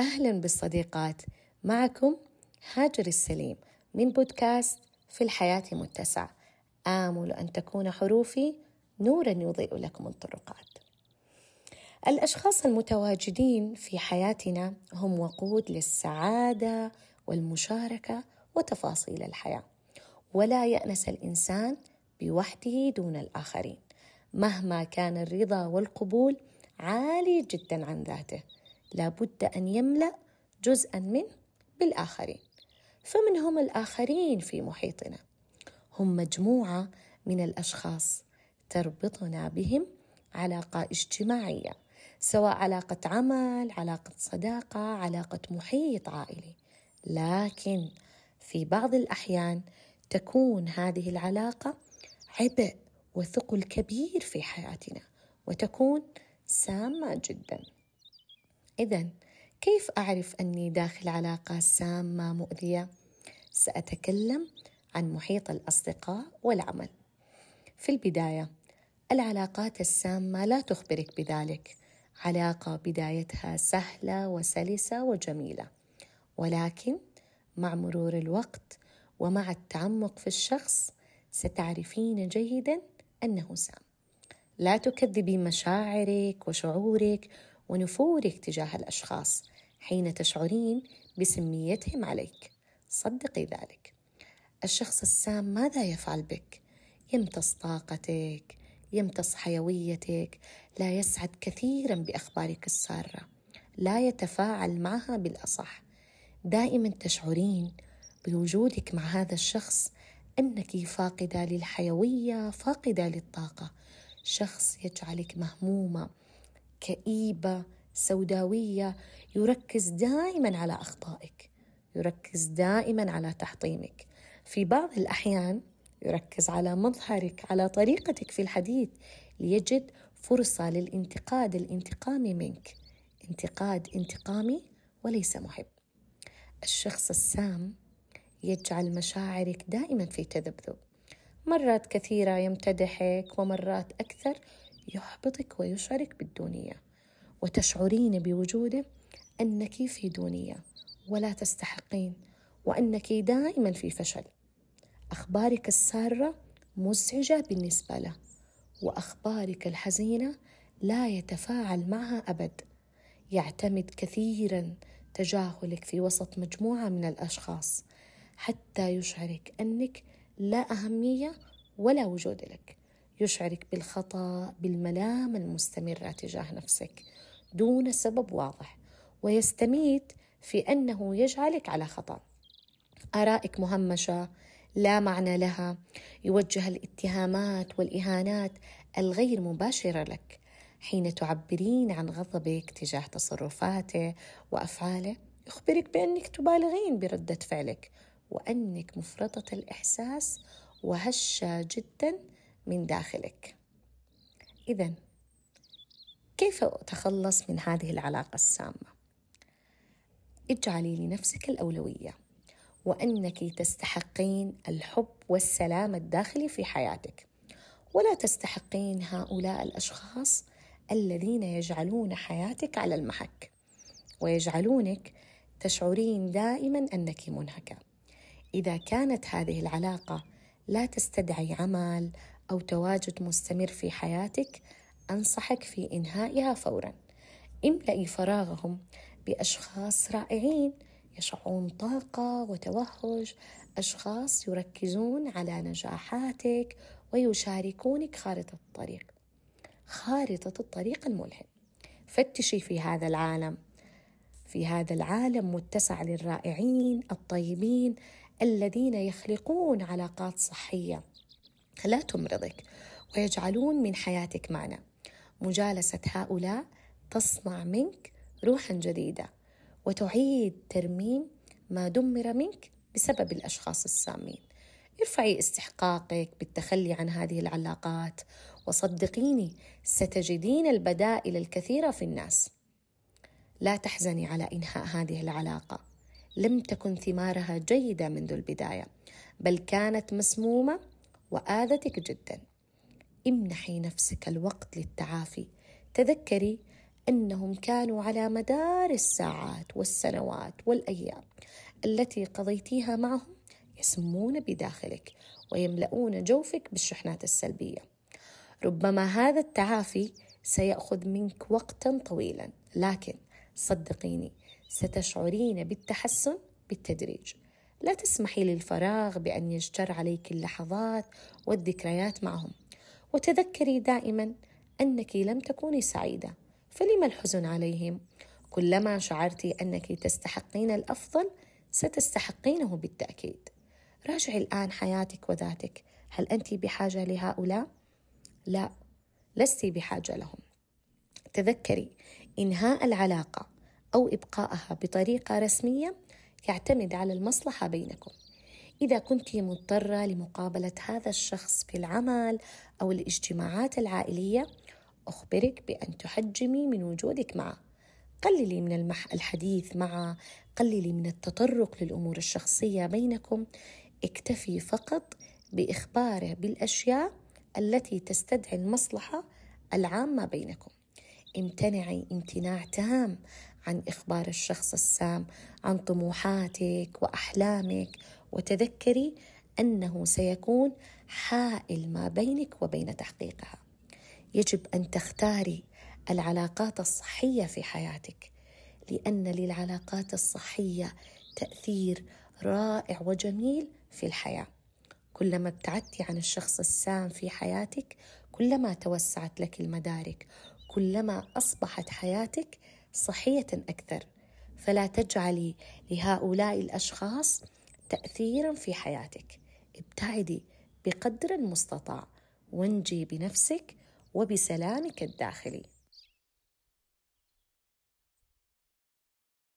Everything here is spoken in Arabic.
أهلا بالصديقات. معكم هاجر السليم من بودكاست في الحياة متسع. آمل أن تكون حروفي نورا يضيء لكم الطرقات. الأشخاص المتواجدين في حياتنا هم وقود للسعادة والمشاركة وتفاصيل الحياة. ولا يأنس الإنسان بوحده دون الآخرين. مهما كان الرضا والقبول عالي جدا عن ذاته. لابد أن يملأ جزءا منه بالآخرين. فمن هم الآخرين في محيطنا؟ هم مجموعة من الأشخاص تربطنا بهم علاقة اجتماعية سواء علاقة عمل علاقة صداقة علاقة محيط عائلي. لكن في بعض الأحيان تكون هذه العلاقة عبء وثقل كبير في حياتنا وتكون سامة جدا. إذا كيف أعرف أني داخل علاقة سامة مؤذية؟ سأتكلم عن محيط الأصدقاء والعمل. في البداية العلاقات السامة لا تخبرك بذلك. علاقة بدايتها سهلة وسلسة وجميلة، ولكن مع مرور الوقت ومع التعمق في الشخص ستعرفين جيدا أنه سام. لا تكذبي مشاعرك وشعورك ونفورك تجاه الأشخاص حين تشعرين بسميتهم عليك. صدقي ذلك. الشخص السام ماذا يفعل بك؟ يمتص طاقتك يمتص حيويتك لا يسعد كثيرا بأخبارك السارة لا يتفاعل معها بالأصح. دائما تشعرين بوجودك مع هذا الشخص أنك فاقدة للحيوية فاقدة للطاقة. شخص يجعلك مهمومة كئيبة سوداوية يركز دائما على أخطائك يركز دائما على تحطيمك. في بعض الأحيان يركز على مظهرك على طريقتك في الحديث ليجد فرصة للانتقاد الانتقامي منك. انتقاد انتقامي وليس محب. الشخص السام يجعل مشاعرك دائما في تذبذب. مرات كثيرة يمتدحك ومرات أكثر يحبطك ويشعرك بالدونية وتشعرين بوجوده أنك في دونية ولا تستحقين وأنك دائما في فشل. أخبارك السارة مزعجة بالنسبة له وأخبارك الحزينة لا يتفاعل معها أبد. يعتمد كثيرا تجاهلك في وسط مجموعة من الأشخاص حتى يشعرك أنك لا أهمية ولا وجود لك. يشعرك بالخطأ بالملام المستمرة تجاه نفسك دون سبب واضح ويستميت في أنه يجعلك على خطأ. آرائك مهمشة لا معنى لها يوجه الاتهامات والإهانات الغير مباشرة لك حين تعبرين عن غضبك تجاه تصرفاته وأفعاله. يخبرك بأنك تبالغين بردة فعلك وأنك مفرطة الإحساس وهشة جدا من داخلك. اذا كيف أتخلص من هذه العلاقة السامة؟ اجعلي لنفسك الأولوية وأنك تستحقين الحب والسلام الداخلي في حياتك. ولا تستحقين هؤلاء الأشخاص الذين يجعلون حياتك على المحك ويجعلونك تشعرين دائما أنك منهكة. إذا كانت هذه العلاقة لا تستدعي عمل أو تواجد مستمر في حياتك أنصحك في إنهائها فورا. املئي فراغهم بأشخاص رائعين يشعرون طاقة وتوهج أشخاص يركزون على نجاحاتك ويشاركونك خارطة الطريق. خارطة الطريق الملهم. فتشي في هذا العالم في هذا العالم متسع للرائعين الطيبين الذين يخلقون علاقات صحية لا تمرضك ويجعلون من حياتك معنى. مجالسة هؤلاء تصنع منك روحا جديدة وتعيد ترميم ما دمر منك بسبب الأشخاص السامين. ارفعي استحقاقك بالتخلي عن هذه العلاقات وصدقيني ستجدين البدائل الكثيرة في الناس. لا تحزني على إنهاء هذه العلاقة. لم تكن ثمارها جيدة منذ البداية بل كانت مسمومة وآذتك جدا. امنحي نفسك الوقت للتعافي. تذكري أنهم كانوا على مدار الساعات والسنوات والأيام التي قضيتيها معهم يسمون بداخلك ويملؤون جوفك بالشحنات السلبية. ربما هذا التعافي سيأخذ منك وقتا طويلا لكن صدقيني ستشعرين بالتحسن بالتدريج. لا تسمحي للفراغ بأن يجتر عليك اللحظات والذكريات معهم. وتذكري دائما أنك لم تكوني سعيدة. فلما الحزن عليهم؟ كلما شعرت أنك تستحقين الأفضل ستستحقينه بالتأكيد. راجعي الآن حياتك وذاتك. هل أنت بحاجة لهؤلاء؟ لا لست بحاجة لهم. تذكري إنهاء العلاقة أو إبقائها بطريقة رسمية يعتمد على المصلحة بينكم. إذا كنت مضطرة لمقابلة هذا الشخص في العمل أو الاجتماعات العائلية أخبرك بأن تحجمي من وجودك معه. قللي من المح الحديث معه قللي من التطرق للأمور الشخصية بينكم. اكتفي فقط بإخباره بالأشياء التي تستدعي المصلحة العامة بينكم. امتنعي امتناع تام عن إخبار الشخص السام عن طموحاتك وأحلامك. وتذكري أنه سيكون حائل ما بينك وبين تحقيقها. يجب أن تختاري العلاقات الصحية في حياتك لأن للعلاقات الصحية تأثير رائع وجميل في الحياة. كلما ابتعدت عن الشخص السام في حياتك كلما توسعت لك المدارك كلما أصبحت حياتك صحية أكثر. فلا تجعلي لهؤلاء الأشخاص تأثيرا في حياتك. ابتعدي بقدر المستطاع. وانجي بنفسك وبسلامك الداخلي.